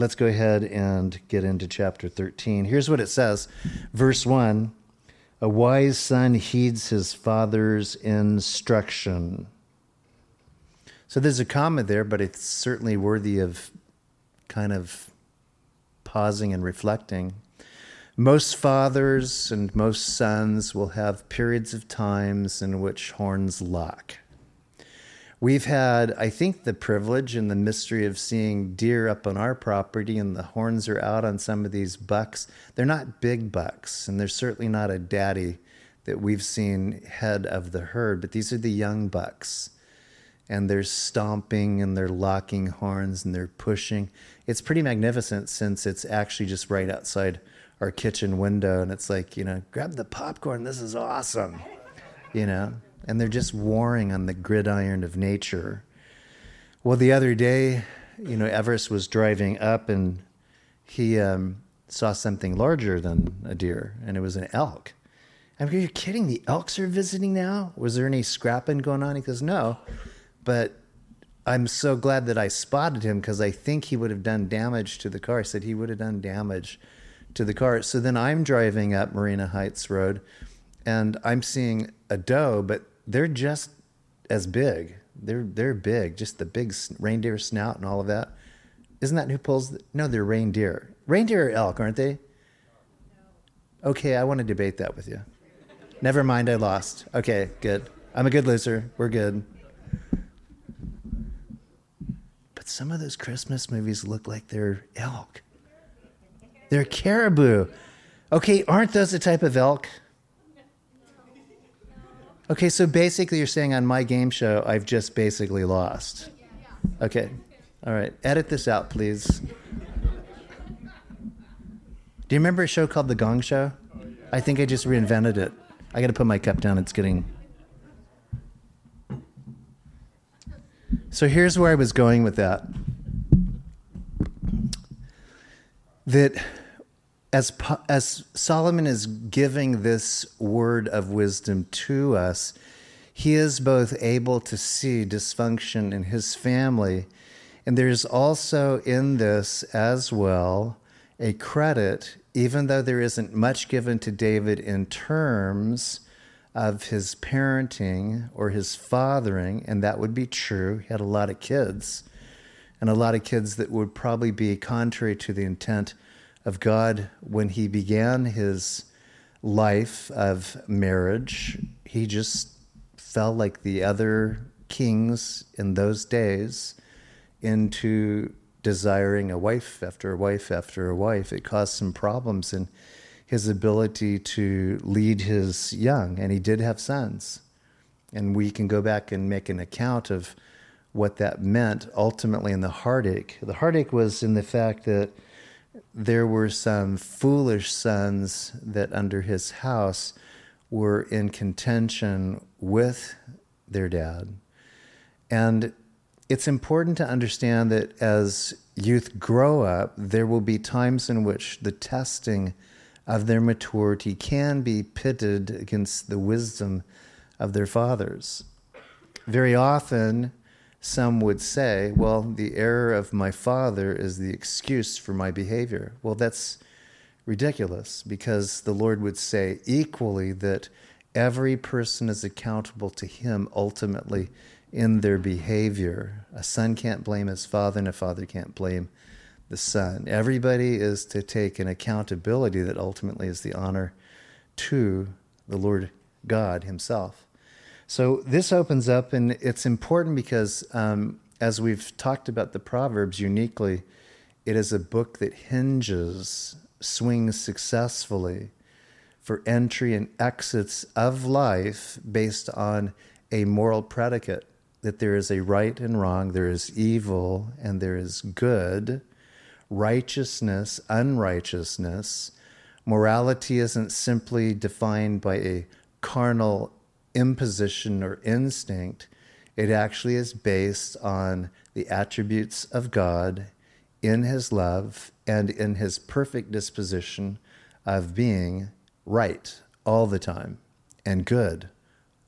let's go ahead and get into chapter 13. Here's what it says Verse 1 A wise son heeds his father's instruction. So there's a comma there, but it's certainly worthy of kind of pausing and reflecting. Most fathers and most sons will have periods of times in which horns lock. We've had, I think, the privilege and the mystery of seeing deer up on our property, and the horns are out on some of these bucks. They're not big bucks, and they're certainly not a daddy that we've seen head of the herd, but these are the young bucks. And they're stomping and they're locking horns and they're pushing. It's pretty magnificent since it's actually just right outside our kitchen window. And it's like, you know, grab the popcorn. This is awesome. You know? And they're just warring on the gridiron of nature. Well, the other day, you know, Everest was driving up and he um, saw something larger than a deer, and it was an elk. I'm like, are kidding? The elks are visiting now? Was there any scrapping going on? He goes, no, but I'm so glad that I spotted him because I think he would have done damage to the car. I said he would have done damage to the car. So then I'm driving up Marina Heights Road and I'm seeing a doe, but they're just as big. They're they're big, just the big reindeer snout and all of that. Isn't that who pulls? The, no, they're reindeer. Reindeer are elk, aren't they? Okay, I want to debate that with you. Never mind, I lost. Okay, good. I'm a good loser. We're good. But some of those Christmas movies look like they're elk. They're caribou. Okay, aren't those the type of elk Okay, so basically, you're saying on my game show, I've just basically lost. Okay, all right. Edit this out, please. Do you remember a show called The Gong Show? I think I just reinvented it. I got to put my cup down. It's getting. So here's where I was going with that. That as, as Solomon is giving this word of wisdom to us, he is both able to see dysfunction in his family, and there's also in this as well a credit, even though there isn't much given to David in terms of his parenting or his fathering, and that would be true. He had a lot of kids, and a lot of kids that would probably be contrary to the intent of God when he began his life of marriage. He just fell like the other kings in those days into desiring a wife after a wife after a wife. It caused some problems in his ability to lead his young, and he did have sons. And we can go back and make an account of what that meant ultimately in the heartache. The heartache was in the fact that there were some foolish sons that under his house were in contention with their dad. And it's important to understand that as youth grow up, there will be times in which the testing of their maturity can be pitted against the wisdom of their fathers. Very often, some would say, well, the error of my father is the excuse for my behavior. Well, that's ridiculous because the Lord would say equally that every person is accountable to him ultimately in their behavior. A son can't blame his father, and a father can't blame the son. Everybody is to take an accountability that ultimately is the honor to the Lord God Himself. So this opens up, and it's important because um, as we've talked about the Proverbs uniquely, it is a book that hinges, swings successfully for entry and exits of life based on a moral predicate that there is a right and wrong, there is evil and there is good, righteousness, unrighteousness. Morality isn't simply defined by a carnal imposition or instinct. It actually is based on the attributes of God in His love and in His perfect disposition of being right all the time and good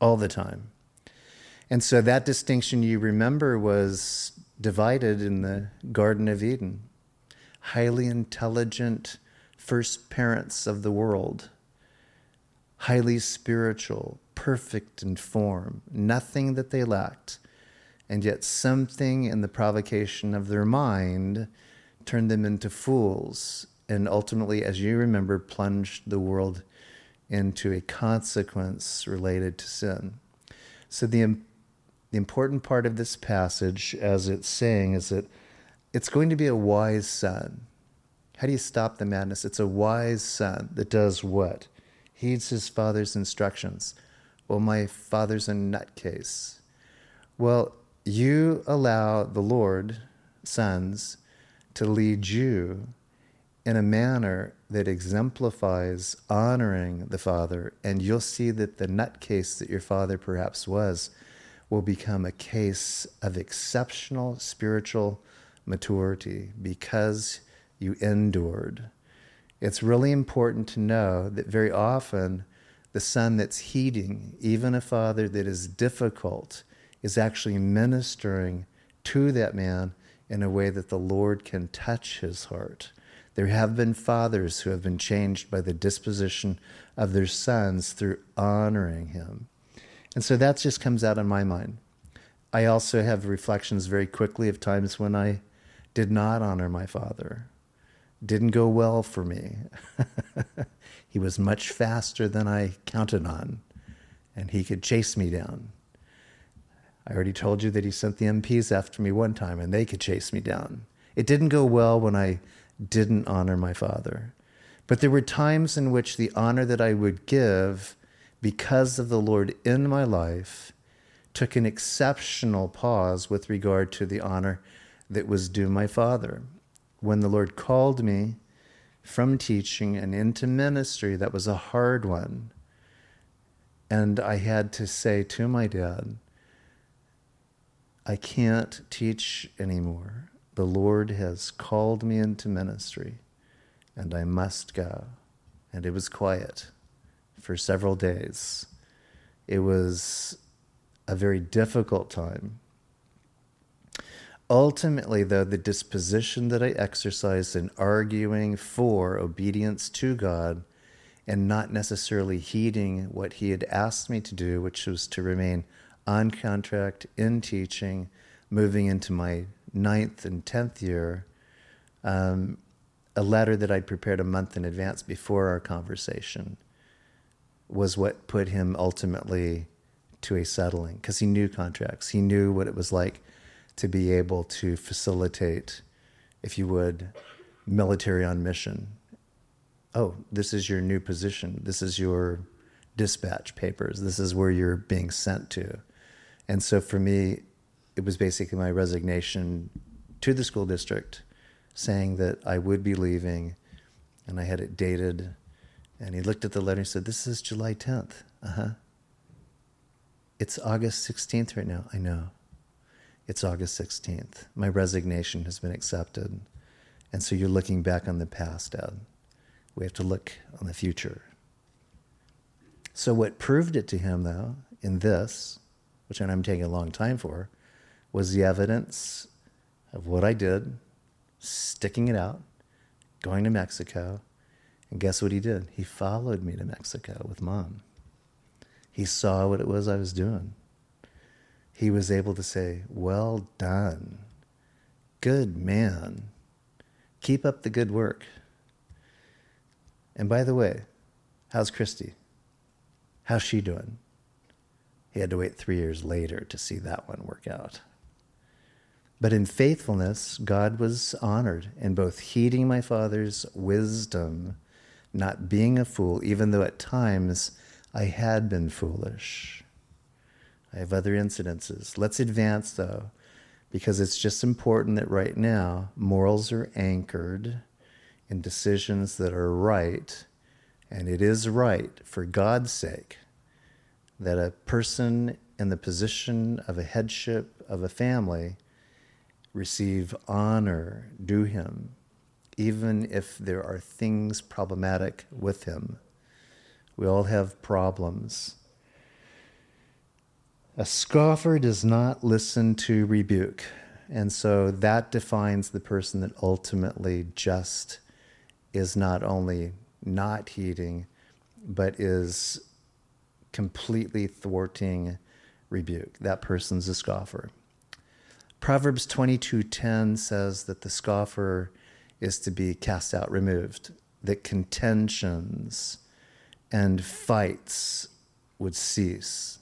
all the time. And so that distinction you remember was divided in the Garden of Eden. highly intelligent first parents of the world, highly spiritual, perfect in form, nothing that they lacked. And yet, something in the provocation of their mind turned them into fools, and ultimately, as you remember, plunged the world into a consequence related to sin. So, the, the important part of this passage, as it's saying, is that it's going to be a wise son. How do you stop the madness? It's a wise son that does what? Heeds his father's instructions. Well, my father's a nutcase. Well, you allow the Lord, sons, to lead you in a manner that exemplifies honoring the Father, and you'll see that the nutcase that your father perhaps was will become a case of exceptional spiritual maturity because you endured. It's really important to know that very often the son that's heeding, even a father that is difficult, is actually ministering to that man in a way that the Lord can touch his heart. There have been fathers who have been changed by the disposition of their sons through honoring him. And so that just comes out in my mind. I also have reflections very quickly of times when I did not honor my father. Didn't go well for me. he was much faster than I counted on, and he could chase me down. I already told you that he sent the MPs after me one time, and they could chase me down. It didn't go well when I didn't honor my father. But there were times in which the honor that I would give because of the Lord in my life took an exceptional pause with regard to the honor that was due my father. When the Lord called me from teaching and into ministry, that was a hard one. And I had to say to my dad, I can't teach anymore. The Lord has called me into ministry, and I must go. And it was quiet for several days. It was a very difficult time Ultimately, though, the disposition that I exercised in arguing for obedience to God and not necessarily heeding what He had asked me to do, which was to remain on contract in teaching, moving into my ninth and tenth year, um, a letter that I'd prepared a month in advance before our conversation was what put him ultimately to a settling because he knew contracts. He knew what it was like to be able to facilitate, if you would, military on mission. Oh, this is your new position. This is your dispatch papers. This is where you're being sent to. And so for me, it was basically my resignation to the school district saying that I would be leaving and I had it dated. And he looked at the letter and he said, This is July 10th. Uh huh. It's August 16th right now. I know. It's August 16th. My resignation has been accepted. And so you're looking back on the past, Ed. We have to look on the future. So, what proved it to him, though, in this, which I'm taking a long time for, was the evidence of what I did, sticking it out, going to Mexico. And guess what he did? He followed me to Mexico with mom. He saw what it was I was doing he was able to say, Well done. Good man. Keep up the good work. And by the way, how's Christy? How's she doing? He had to wait three years later to see that one work out. But in faithfulness, God was honored in both heeding my father's wisdom, not being a fool, even though at times I had been foolish. I have other incidences. Let's advance though, because it's just important that right now morals are anchored in decisions that are right. And it is right, for God's sake, that a person in the position of a headship of a family receive honor due him, even if there are things problematic with him. We all have problems. A scoffer does not listen to rebuke. And so that defines the person that ultimately just is not only not heeding, but is completely thwarting rebuke. That person's a scoffer. Proverbs 22:10 says that the scoffer is to be cast out, removed, that contentions and fights would cease.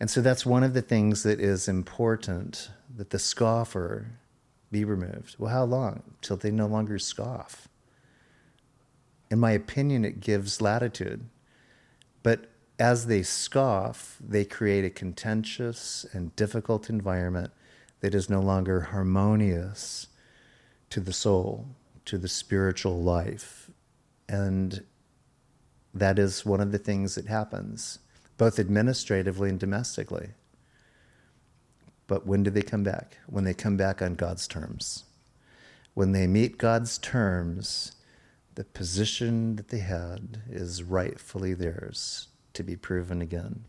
And so that's one of the things that is important that the scoffer be removed. Well, how long? Till they no longer scoff. In my opinion, it gives latitude. But as they scoff, they create a contentious and difficult environment that is no longer harmonious to the soul, to the spiritual life. And that is one of the things that happens, both administratively and domestically. But when do they come back? When they come back on God's terms. When they meet God's terms, the position that they had is rightfully theirs to be proven again.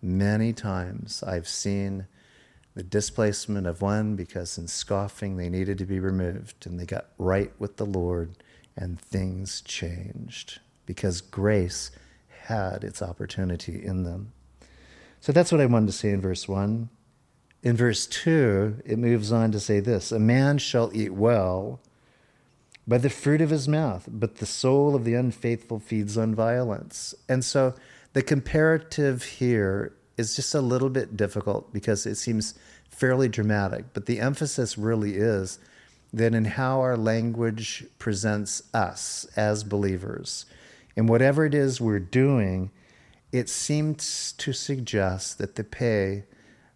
Many times I've seen the displacement of one because in scoffing they needed to be removed and they got right with the Lord and things changed because grace had its opportunity in them. So that's what I wanted to say in verse 1. In verse 2, it moves on to say this A man shall eat well by the fruit of his mouth, but the soul of the unfaithful feeds on violence. And so the comparative here is just a little bit difficult because it seems fairly dramatic, but the emphasis really is that in how our language presents us as believers. And whatever it is we're doing, it seems to suggest that the pay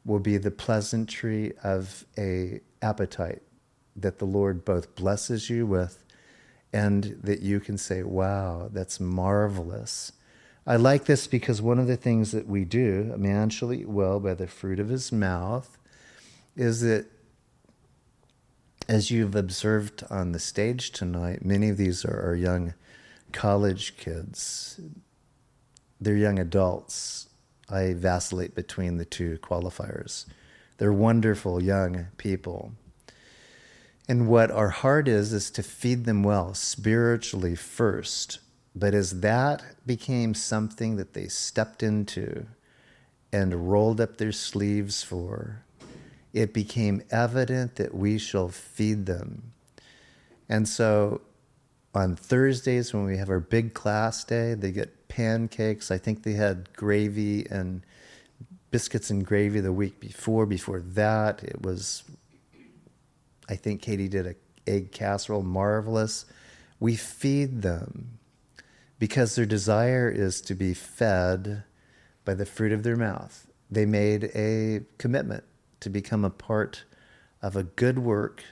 will be the pleasantry of a appetite that the Lord both blesses you with and that you can say, wow, that's marvelous. I like this because one of the things that we do, a man shall eat well by the fruit of his mouth, is that as you've observed on the stage tonight, many of these are, are young college kids, they're young adults. I vacillate between the two qualifiers. They're wonderful young people. And what our heart is, is to feed them well spiritually first. But as that became something that they stepped into and rolled up their sleeves for, it became evident that we shall feed them. And so on Thursdays when we have our big class day, they get pancakes. I think they had gravy and biscuits and gravy the week before. Before that, it was, I think Katie did a egg casserole, marvelous. We feed them because their desire is to be fed by the fruit of their mouth. They made a commitment to become a part of a good work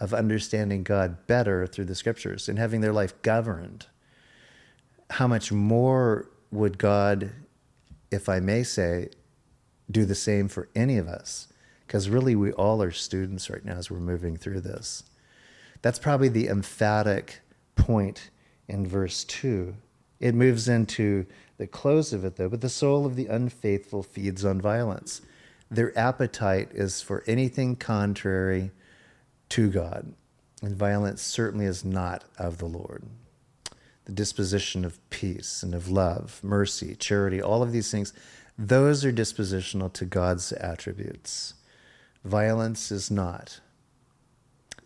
of understanding God better through the scriptures and having their life governed, how much more would God, if I may say, do the same for any of us? Because really, we all are students right now as we're moving through this. That's probably the emphatic point in verse 2. It moves into the close of it, though, but the soul of the unfaithful feeds on violence. Their appetite is for anything contrary to God. And violence certainly is not of the Lord. The disposition of peace and of love, mercy, charity, all of these things, those are dispositional to God's attributes. Violence is not.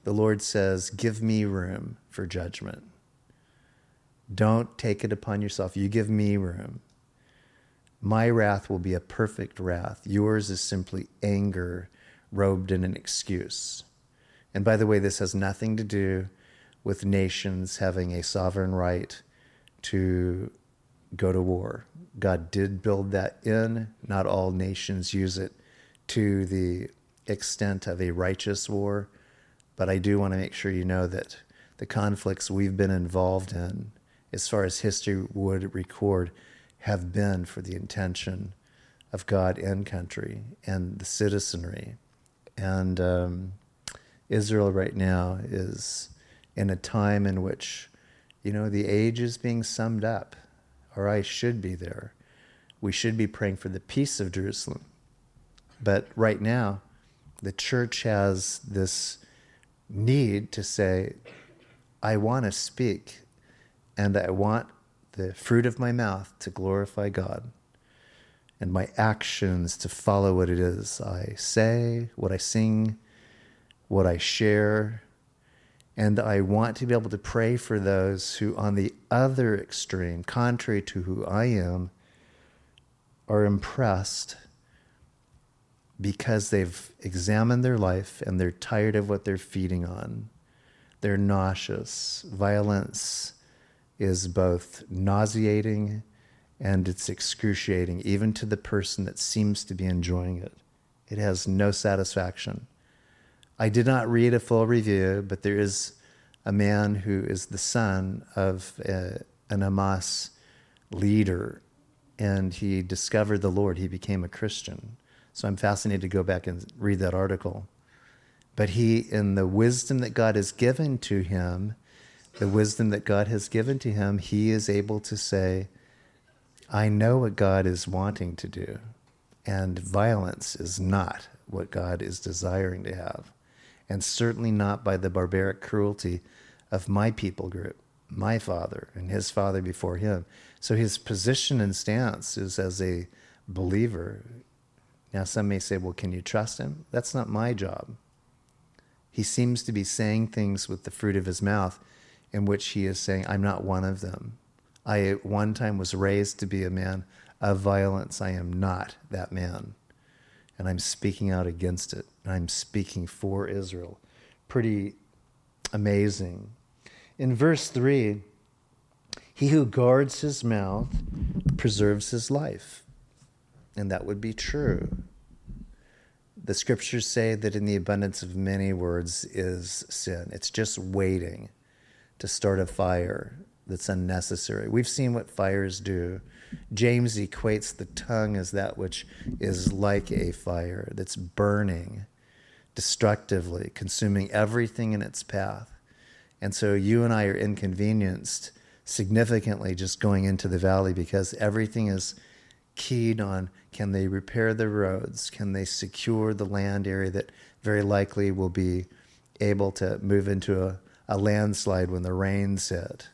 The Lord says, Give me room for judgment. Don't take it upon yourself. You give me room. My wrath will be a perfect wrath. Yours is simply anger robed in an excuse. And by the way, this has nothing to do with nations having a sovereign right to go to war. God did build that in. Not all nations use it to the extent of a righteous war. But I do want to make sure you know that the conflicts we've been involved in, as far as history would record, have been for the intention of God and country and the citizenry. And um, Israel right now is in a time in which, you know, the age is being summed up, or I should be there. We should be praying for the peace of Jerusalem. But right now, The church has this need to say, I want to speak and I want the fruit of my mouth to glorify God and my actions to follow what it is I say, what I sing, what I share. And I want to be able to pray for those who, on the other extreme, contrary to who I am, are impressed because they've examined their life and they're tired of what they're feeding on. They're nauseous. Violence is both nauseating and it's excruciating, even to the person that seems to be enjoying it. It has no satisfaction. I did not read a full review, but there is a man who is the son of a, an Hamas leader, and he discovered the Lord. He became a Christian. So I'm fascinated to go back and read that article. But he, in the wisdom that God has given to him, the wisdom that God has given to him, he is able to say, I know what God is wanting to do, and violence is not what God is desiring to have, and certainly not by the barbaric cruelty of my people group, my father and his father before him. So his position and stance is as a believer now, some may say, well, can you trust him? That's not my job. He seems to be saying things with the fruit of his mouth in which he is saying, I'm not one of them. I at one time was raised to be a man of violence. I am not that man. And I'm speaking out against it. I'm speaking for Israel. Pretty amazing. In verse 3, he who guards his mouth preserves his life and that would be true. The scriptures say that in the abundance of many words is sin. It's just waiting to start a fire that's unnecessary. We've seen what fires do. James equates the tongue as that which is like a fire that's burning destructively, consuming everything in its path. And so you and I are inconvenienced significantly just going into the valley because everything is keyed on can they repair the roads? Can they secure the land area that very likely will be able to move into a, a landslide when the rains hit?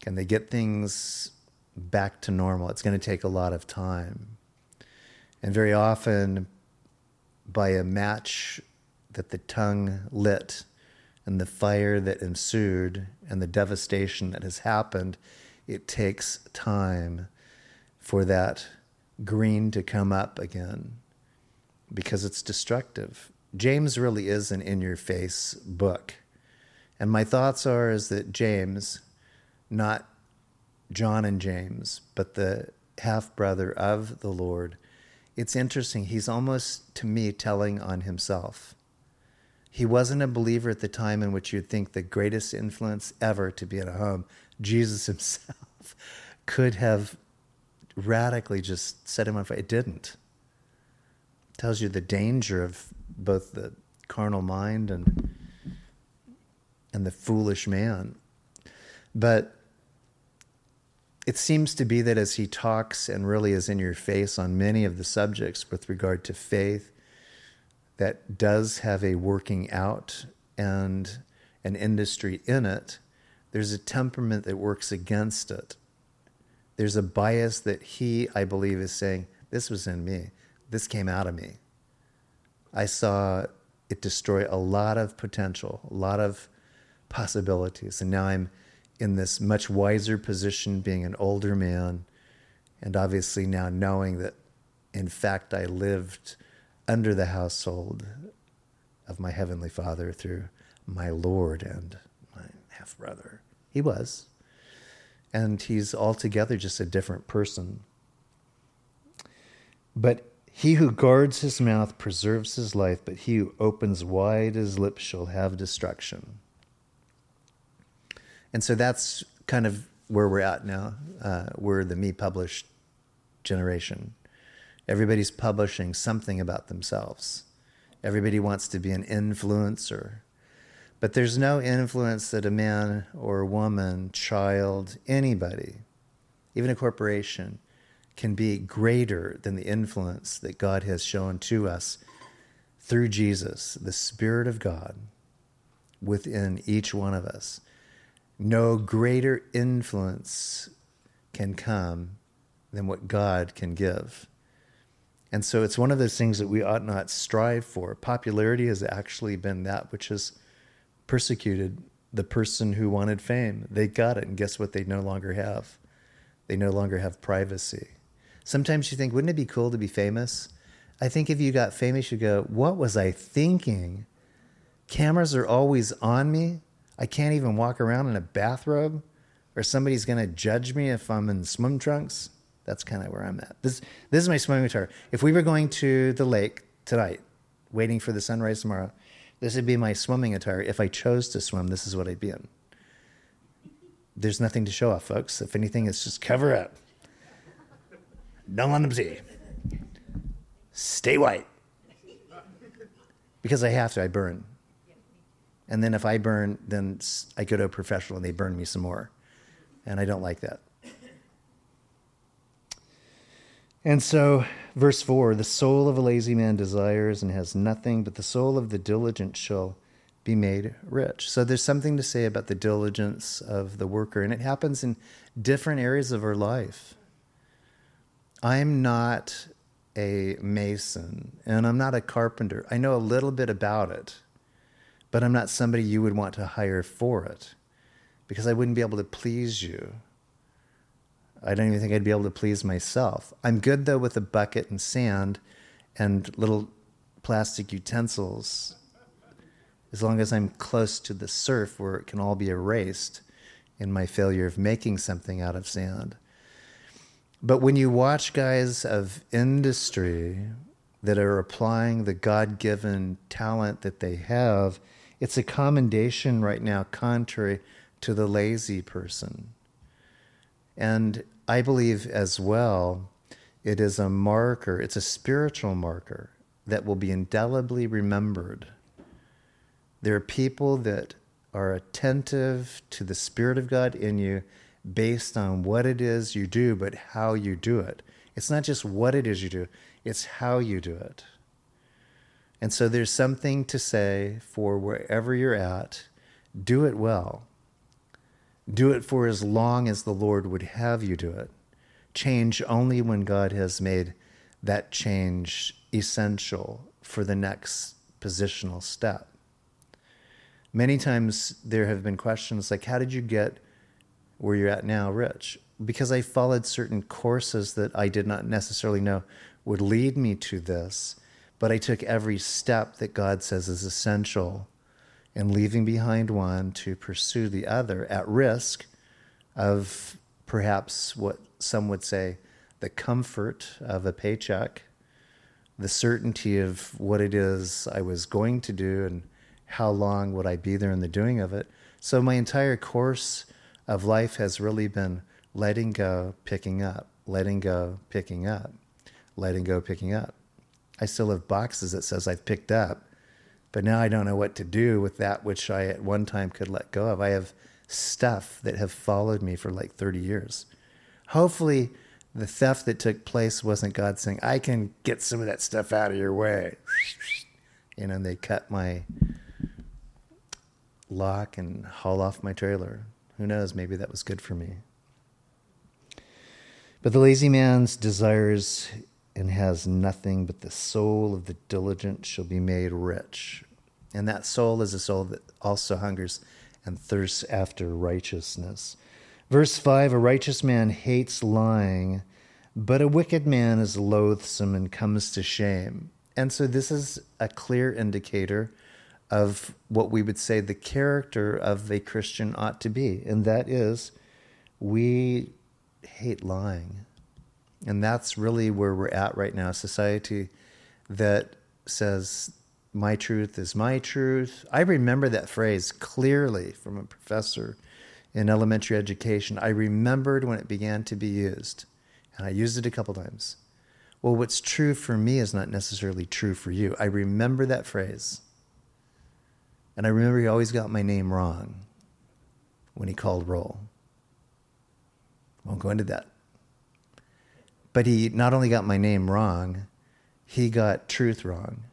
Can they get things back to normal? It's going to take a lot of time. And very often, by a match that the tongue lit and the fire that ensued and the devastation that has happened, it takes time for that green to come up again because it's destructive. James really is an in your face book. And my thoughts are is that James, not John and James, but the half brother of the Lord, it's interesting. He's almost to me telling on himself. He wasn't a believer at the time in which you'd think the greatest influence ever to be in a home, Jesus himself, could have radically just set him on fire. It didn't. Tells you the danger of both the carnal mind and and the foolish man. But it seems to be that as he talks and really is in your face on many of the subjects with regard to faith, that does have a working out and an industry in it, there's a temperament that works against it there's a bias that he, I believe, is saying, This was in me. This came out of me. I saw it destroy a lot of potential, a lot of possibilities. And now I'm in this much wiser position, being an older man, and obviously now knowing that, in fact, I lived under the household of my Heavenly Father through my Lord and my half brother. He was and he's altogether just a different person. But he who guards his mouth preserves his life, but he who opens wide his lips shall have destruction. And so that's kind of where we're at now. Uh, we're the me published generation. Everybody's publishing something about themselves. Everybody wants to be an influencer. But there's no influence that a man or a woman, child, anybody, even a corporation, can be greater than the influence that God has shown to us through Jesus, the Spirit of God within each one of us, no greater influence can come than what God can give. And so it's one of those things that we ought not strive for. Popularity has actually been that which has persecuted the person who wanted fame. They got it, and guess what? They no longer have. They no longer have privacy. Sometimes you think, wouldn't it be cool to be famous? I think if you got famous, you'd go, what was I thinking? Cameras are always on me. I can't even walk around in a bathrobe, or somebody's going to judge me if I'm in swim trunks. That's kind of where I'm at. This this is my swimming attire. If we were going to the lake tonight, waiting for the sunrise tomorrow, this would be my swimming attire. If I chose to swim, this is what I'd be in. There's nothing to show off, folks. If anything, it's just cover up. Don't let them see. Stay white. Because I have to, I burn. And then if I burn, then I go to a professional and they burn me some more. And I don't like that. And so, verse 4 the soul of a lazy man desires and has nothing, but the soul of the diligent shall be made rich. So, there's something to say about the diligence of the worker, and it happens in different areas of our life. I'm not a mason and I'm not a carpenter. I know a little bit about it, but I'm not somebody you would want to hire for it because I wouldn't be able to please you. I don't even think I'd be able to please myself. I'm good though with a bucket and sand and little plastic utensils as long as I'm close to the surf where it can all be erased in my failure of making something out of sand. But when you watch guys of industry that are applying the God given talent that they have, it's a commendation right now, contrary to the lazy person. And I believe as well, it is a marker, it's a spiritual marker that will be indelibly remembered. There are people that are attentive to the Spirit of God in you based on what it is you do, but how you do it. It's not just what it is you do, it's how you do it. And so there's something to say for wherever you're at, do it well. Do it for as long as the Lord would have you do it. Change only when God has made that change essential for the next positional step. Many times there have been questions like, How did you get where you're at now rich? Because I followed certain courses that I did not necessarily know would lead me to this, but I took every step that God says is essential and leaving behind one to pursue the other at risk of perhaps what some would say the comfort of a paycheck, the certainty of what it is I was going to do and how long would I be there in the doing of it. So my entire course of life has really been letting go, picking up, letting go, picking up, letting go, picking up. I still have boxes that says I've picked up but now I don't know what to do with that which I at one time could let go of. I have stuff that have followed me for like 30 years. Hopefully, the theft that took place wasn't God saying, I can get some of that stuff out of your way. You know, and they cut my lock and haul off my trailer. Who knows? Maybe that was good for me. But the lazy man's desires and has nothing, but the soul of the diligent shall be made rich. And that soul is a soul that also hungers and thirsts after righteousness. Verse 5 A righteous man hates lying, but a wicked man is loathsome and comes to shame. And so, this is a clear indicator of what we would say the character of a Christian ought to be, and that is we hate lying. And that's really where we're at right now. Society that says, my truth is my truth. I remember that phrase clearly from a professor in elementary education. I remembered when it began to be used, and I used it a couple times. Well, what's true for me is not necessarily true for you. I remember that phrase. And I remember he always got my name wrong when he called roll. Won't go into that. But he not only got my name wrong, he got truth wrong.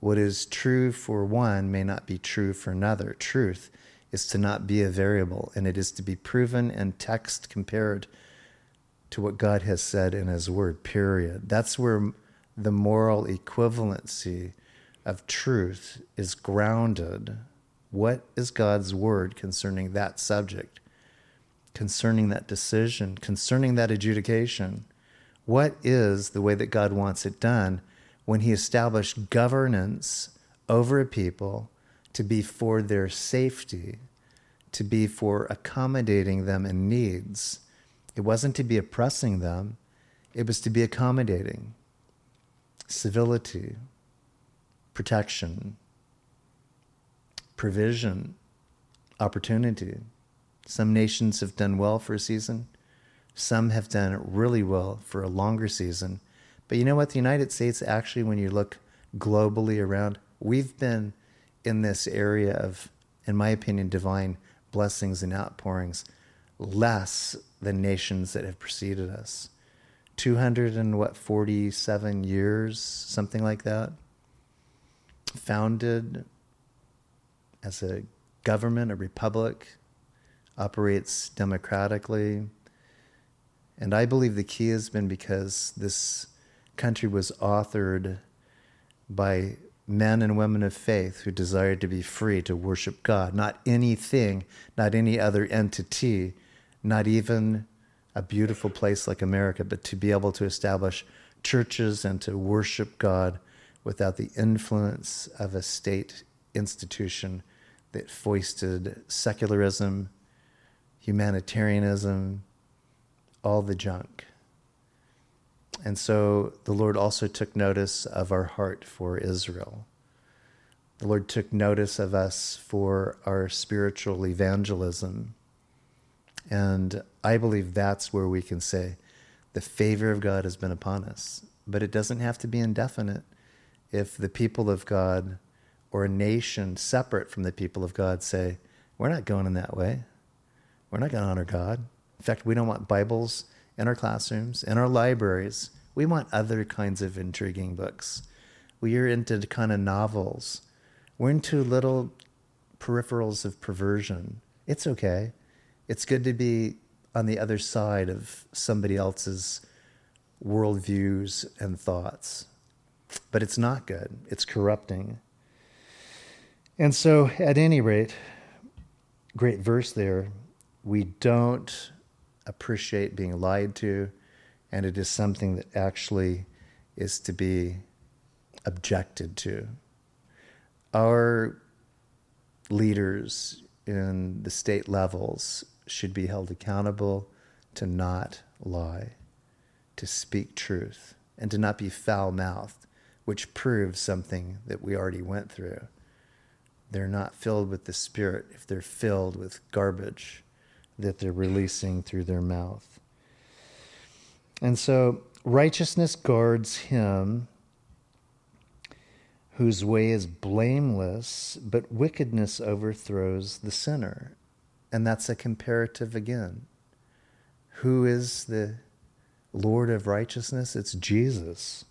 What is true for one may not be true for another. Truth is to not be a variable, and it is to be proven and text compared to what God has said in His Word, period. That's where the moral equivalency of truth is grounded. What is God's Word concerning that subject, concerning that decision, concerning that adjudication? What is the way that God wants it done when He established governance over a people to be for their safety, to be for accommodating them in needs? It wasn't to be oppressing them, it was to be accommodating. Civility, protection, provision, opportunity. Some nations have done well for a season, some have done really well for a longer season. But you know what? The United States, actually, when you look globally around, we've been in this area of, in my opinion, divine blessings and outpourings less than nations that have preceded us. 200 and what, 47 years, something like that. Founded as a government, a republic, operates democratically. And I believe the key has been because this country was authored by men and women of faith who desired to be free to worship God, not anything, not any other entity, not even a beautiful place like America, but to be able to establish churches and to worship God without the influence of a state institution that foisted secularism, humanitarianism, all the junk. And so the Lord also took notice of our heart for Israel. The Lord took notice of us for our spiritual evangelism and I believe that's where we can say the favor of God has been upon us. But it doesn't have to be indefinite. If the people of God or a nation separate from the people of God say, we're not going in that way, we're not going to honor God. In fact, we don't want Bibles in our classrooms, in our libraries. We want other kinds of intriguing books. We are into kind of novels. We're into little peripherals of perversion. It's okay it's good to be on the other side of somebody else's worldviews and thoughts. But it's not good, it's corrupting. And so, at any rate, great verse there. We don't appreciate being lied to, and it is something that actually is to be objected to. Our leaders in the state levels should be held accountable to not lie, to speak truth, and to not be foul mouthed, which proves something that we already went through. They're not filled with the Spirit if they're filled with garbage that they're releasing through their mouth. And so righteousness guards him whose way is blameless, but wickedness overthrows the sinner. And that's a comparative again. Who is the Lord of righteousness? It's Jesus.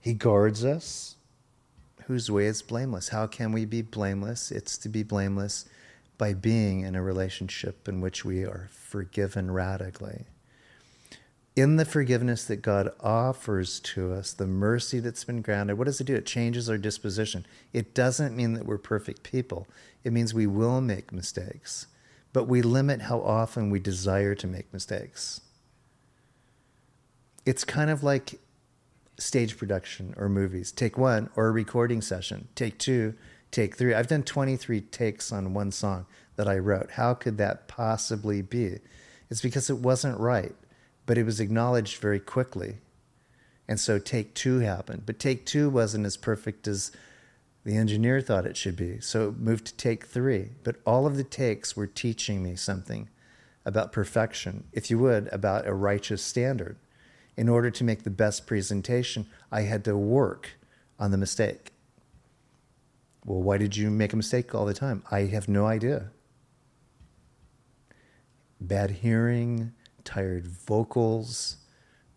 He guards us, whose way is blameless. How can we be blameless? It's to be blameless by being in a relationship in which we are forgiven radically in the forgiveness that God offers to us, the mercy that's been granted, what does it do? It changes our disposition. It doesn't mean that we're perfect people, it means we will make mistakes, but we limit how often we desire to make mistakes. It's kind of like stage production or movies. Take one or a recording session. Take two, take three. I've done 23 takes on one song that I wrote. How could that possibly be? It's because it wasn't right but it was acknowledged very quickly. And so take two happened. But take two wasn't as perfect as the engineer thought it should be. So it moved to take three. But all of the takes were teaching me something about perfection, if you would, about a righteous standard. In order to make the best presentation, I had to work on the mistake. Well, why did you make a mistake all the time? I have no idea. Bad hearing, tired vocals,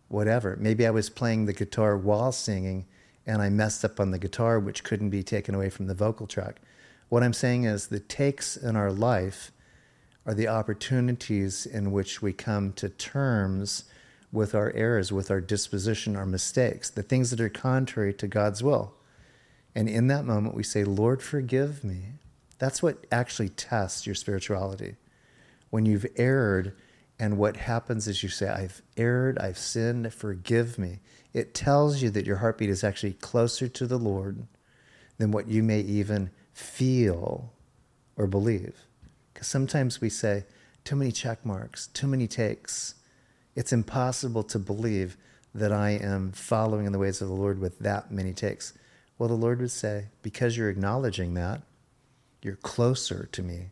whatever. Maybe I was playing the guitar while singing and I messed up on the guitar, which couldn't be taken away from the vocal track. What I'm saying is the takes in our life are the opportunities in which we come to terms with our errors, with our disposition, our mistakes, the things that are contrary to God's will. And in that moment, we say, Lord, forgive me. That's what actually tests your spirituality. When you've erred, and what happens is you say, I've erred, I've sinned, forgive me. It tells you that your heartbeat is actually closer to the Lord than what you may even feel or believe. Because sometimes we say, too many check marks, too many takes. It's impossible to believe that I am following in the ways of the Lord with that many takes. Well, the Lord would say, because you're acknowledging that, you're closer to me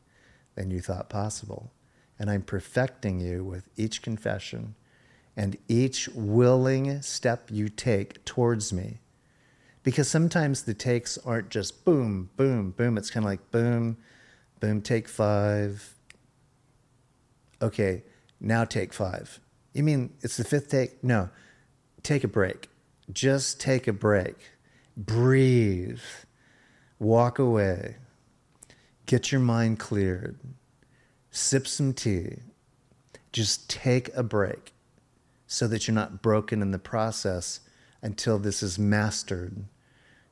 than you thought possible. And I'm perfecting you with each confession and each willing step you take towards me. Because sometimes the takes aren't just boom, boom, boom. It's kind of like boom, Boom, take five. Okay, now take five. You mean it's the fifth take? No, take a break. Just take a break. Breathe. Walk away. Get your mind cleared. Sip some tea. Just take a break so that you're not broken in the process until this is mastered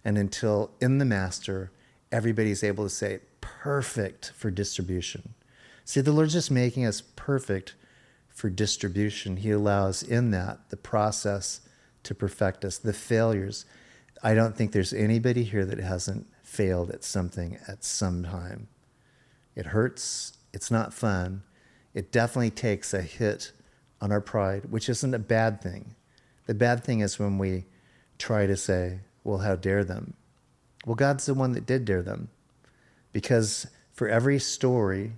and until in the master everybody's able to say perfect for distribution. See, the Lord's just making us perfect for distribution. He allows in that the process to perfect us, the failures. I don't think there's anybody here that hasn't failed at something at some time. It hurts, it's not fun. It definitely takes a hit on our pride, which isn't a bad thing. The bad thing is when we try to say, well, how dare them? Well, God's the one that did dare them. Because for every story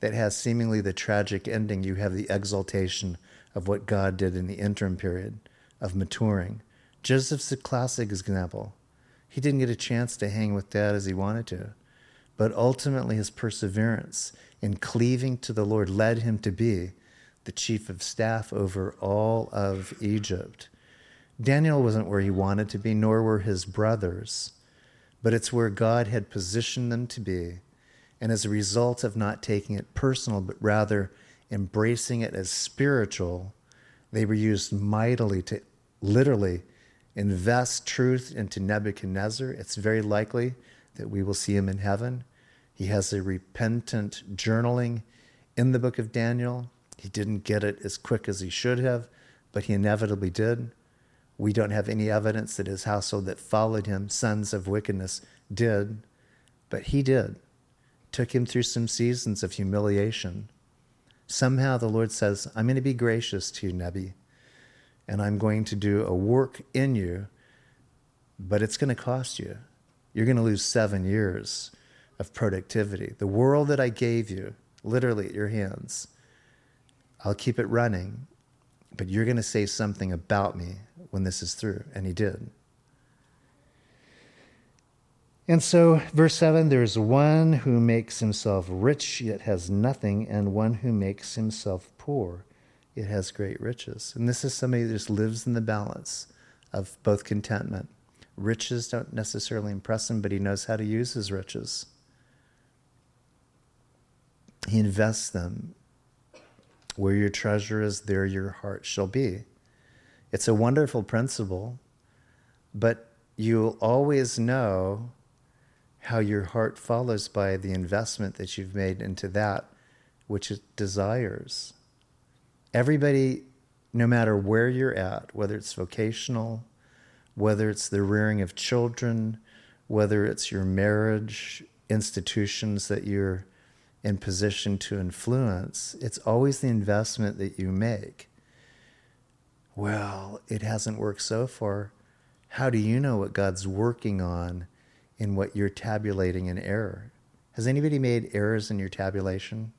that has seemingly the tragic ending, you have the exaltation of what God did in the interim period of maturing. Joseph's a classic example. He didn't get a chance to hang with dad as he wanted to, but ultimately his perseverance in cleaving to the Lord led him to be the chief of staff over all of Egypt. Daniel wasn't where he wanted to be, nor were his brothers but it's where God had positioned them to be. And as a result of not taking it personal, but rather embracing it as spiritual, they were used mightily to literally invest truth into Nebuchadnezzar. It's very likely that we will see him in heaven. He has a repentant journaling in the book of Daniel. He didn't get it as quick as he should have, but he inevitably did. We don't have any evidence that his household that followed him, sons of wickedness, did, but he did. Took him through some seasons of humiliation. Somehow the Lord says, I'm going to be gracious to you, Nebi, and I'm going to do a work in you, but it's going to cost you. You're going to lose seven years of productivity. The world that I gave you, literally at your hands, I'll keep it running, but you're going to say something about me when this is through. And he did. And so, verse 7 there's one who makes himself rich yet has nothing, and one who makes himself poor yet has great riches. And this is somebody that just lives in the balance of both contentment. Riches don't necessarily impress him, but he knows how to use his riches. He invests them. Where your treasure is, there your heart shall be. It's a wonderful principle, but you'll always know how your heart follows by the investment that you've made into that which it desires. Everybody, no matter where you're at, whether it's vocational, whether it's the rearing of children, whether it's your marriage, institutions that you're in position to influence, it's always the investment that you make well, it hasn't worked so far. How do you know what God's working on in what you're tabulating in error? Has anybody made errors in your tabulation?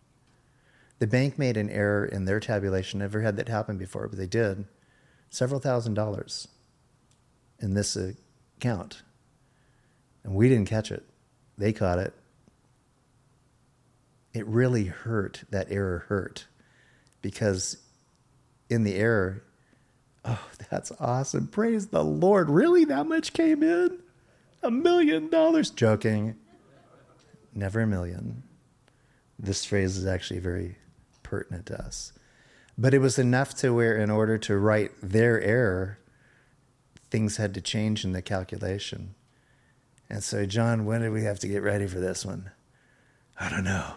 The bank made an error in their tabulation. Never had that happen before, but they did. Several thousand dollars in this account. And we didn't catch it. They caught it. It really hurt. That error hurt because in the error, Oh, that's awesome. Praise the Lord. Really? That much came in? A million dollars? Joking. Never a million. This phrase is actually very pertinent to us. But it was enough to where, in order to right their error, things had to change in the calculation. And so, John, when did we have to get ready for this one? I don't know.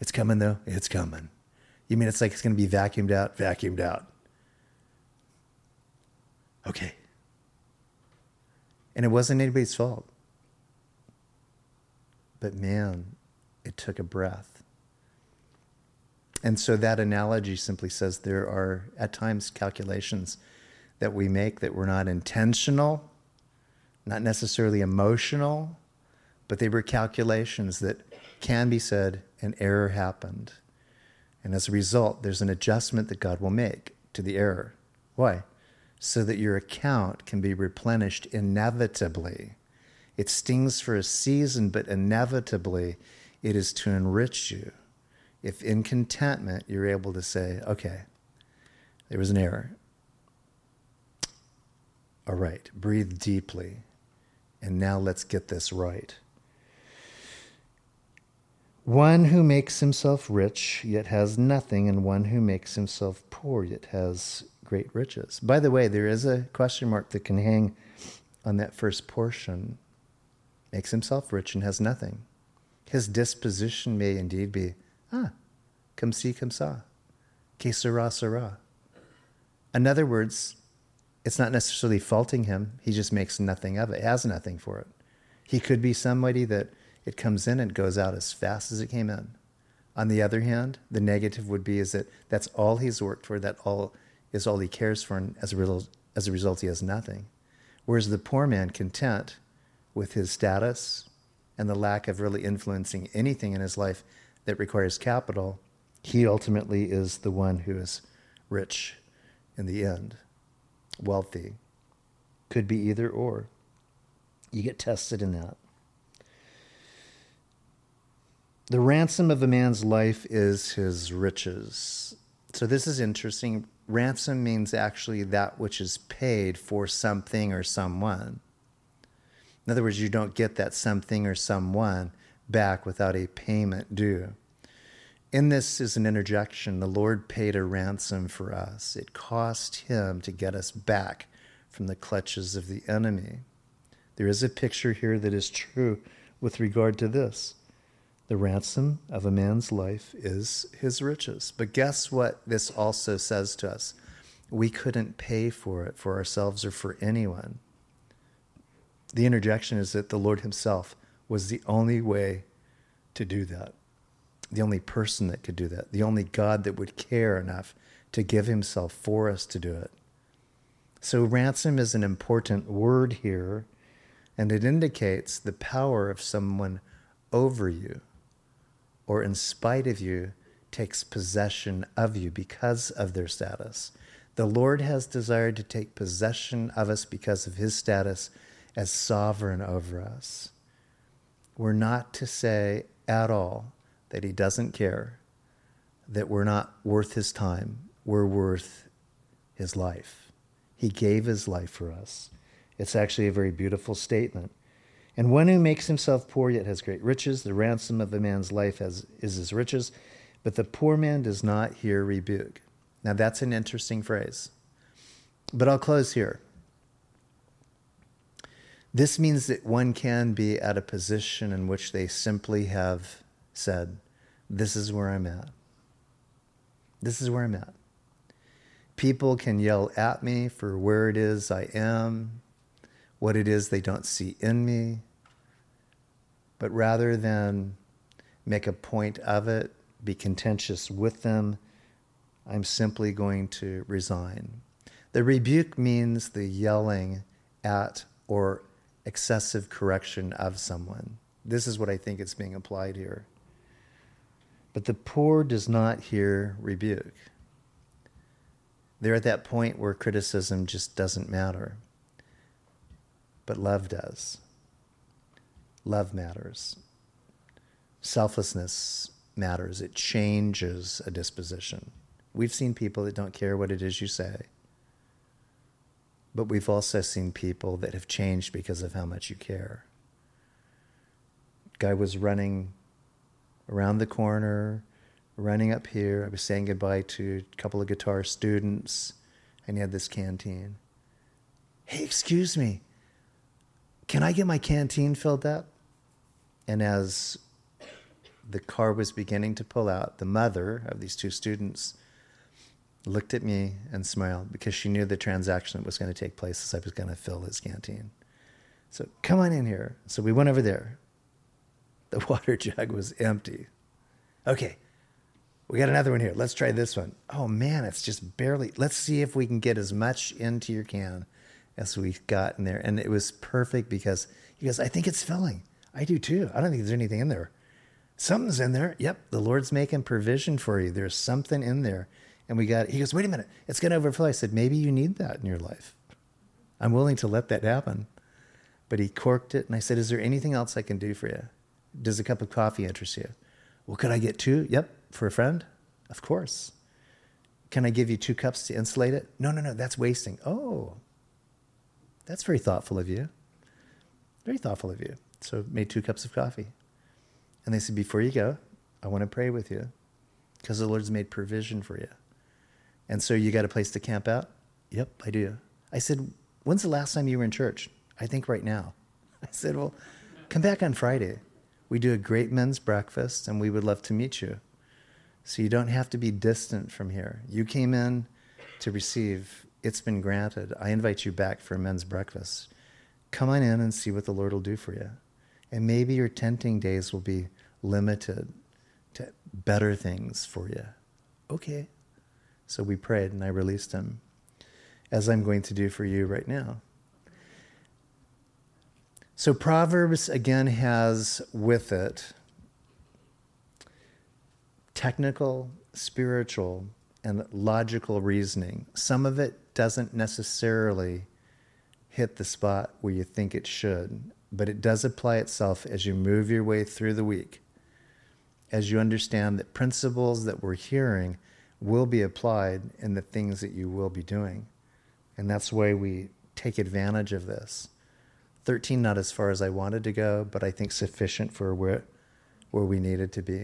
It's coming, though. It's coming. You mean it's like it's going to be vacuumed out? Vacuumed out. Okay. And it wasn't anybody's fault. But man, it took a breath. And so that analogy simply says there are at times calculations that we make that were not intentional, not necessarily emotional, but they were calculations that can be said an error happened. And as a result, there's an adjustment that God will make to the error. Why? So that your account can be replenished inevitably. It stings for a season, but inevitably it is to enrich you. If in contentment you're able to say, okay, there was an error. All right, breathe deeply. And now let's get this right. One who makes himself rich yet has nothing, and one who makes himself poor yet has great riches. By the way, there is a question mark that can hang on that first portion. Makes himself rich and has nothing. His disposition may indeed be, ah, come see, come saw. Que sera, sera. In other words, it's not necessarily faulting him. He just makes nothing of it, has nothing for it. He could be somebody that it comes in and goes out as fast as it came in. On the other hand, the negative would be is that that's all he's worked for, that all is all he cares for, and as a result, as a result, he has nothing. Whereas the poor man, content with his status and the lack of really influencing anything in his life that requires capital, he ultimately is the one who is rich in the end, wealthy. Could be either or. You get tested in that. The ransom of a man's life is his riches. So this is interesting. Ransom means actually that which is paid for something or someone. In other words, you don't get that something or someone back without a payment due. In this is an interjection. The Lord paid a ransom for us. It cost him to get us back from the clutches of the enemy. There is a picture here that is true with regard to this. The ransom of a man's life is his riches. But guess what this also says to us? We couldn't pay for it for ourselves or for anyone. The interjection is that the Lord Himself was the only way to do that, the only person that could do that, the only God that would care enough to give Himself for us to do it. So, ransom is an important word here, and it indicates the power of someone over you or in spite of you, takes possession of you because of their status. The Lord has desired to take possession of us because of his status as sovereign over us. We're not to say at all that he doesn't care, that we're not worth his time, we're worth his life. He gave his life for us. It's actually a very beautiful statement. And one who makes himself poor yet has great riches, the ransom of a man's life has, is his riches, but the poor man does not hear rebuke. Now that's an interesting phrase. But I'll close here. This means that one can be at a position in which they simply have said, This is where I'm at. This is where I'm at. People can yell at me for where it is I am, what it is they don't see in me, but rather than make a point of it, be contentious with them, I'm simply going to resign. The rebuke means the yelling at or excessive correction of someone. This is what I think is being applied here. But the poor does not hear rebuke. They're at that point where criticism just doesn't matter, but love does. Love matters. Selflessness matters. It changes a disposition. We've seen people that don't care what it is you say. But we've also seen people that have changed because of how much you care. Guy was running around the corner, running up here. I was saying goodbye to a couple of guitar students, and he had this canteen. Hey, excuse me, can I get my canteen filled up? And as the car was beginning to pull out, the mother of these two students looked at me and smiled because she knew the transaction that was going to take place as I was going to fill his canteen. So, come on in here. So we went over there. The water jug was empty. Okay, we got another one here. Let's try this one. Oh man, it's just barely. Let's see if we can get as much into your can as we got in there. And it was perfect because he goes, I think it's filling. I do too. I don't think there's anything in there. Something's in there. Yep, the Lord's making provision for you. There's something in there. And we got, he goes, wait a minute, it's going to overflow. I said, maybe you need that in your life. I'm willing to let that happen. But he corked it, and I said, is there anything else I can do for you? Does a cup of coffee interest you? Well, could I get two? Yep, for a friend? Of course. Can I give you two cups to insulate it? No, no, no, that's wasting. Oh, that's very thoughtful of you. Very thoughtful of you. So made two cups of coffee. And they said, before you go, I want to pray with you because the Lord's made provision for you. And so you got a place to camp out? Yep, I do. I said, When's the last time you were in church? I think right now. I said, Well, come back on Friday. We do a great men's breakfast and we would love to meet you. So you don't have to be distant from here. You came in to receive, it's been granted. I invite you back for a men's breakfast. Come on in and see what the Lord will do for you. And maybe your tenting days will be limited to better things for you. Okay. So we prayed and I released him, as I'm going to do for you right now. So Proverbs again has with it technical, spiritual, and logical reasoning. Some of it doesn't necessarily hit the spot where you think it should, but it does apply itself as you move your way through the week, as you understand that principles that we're hearing will be applied in the things that you will be doing. And that's why we take advantage of this. 13, not as far as I wanted to go, but I think sufficient for where, where we needed to be.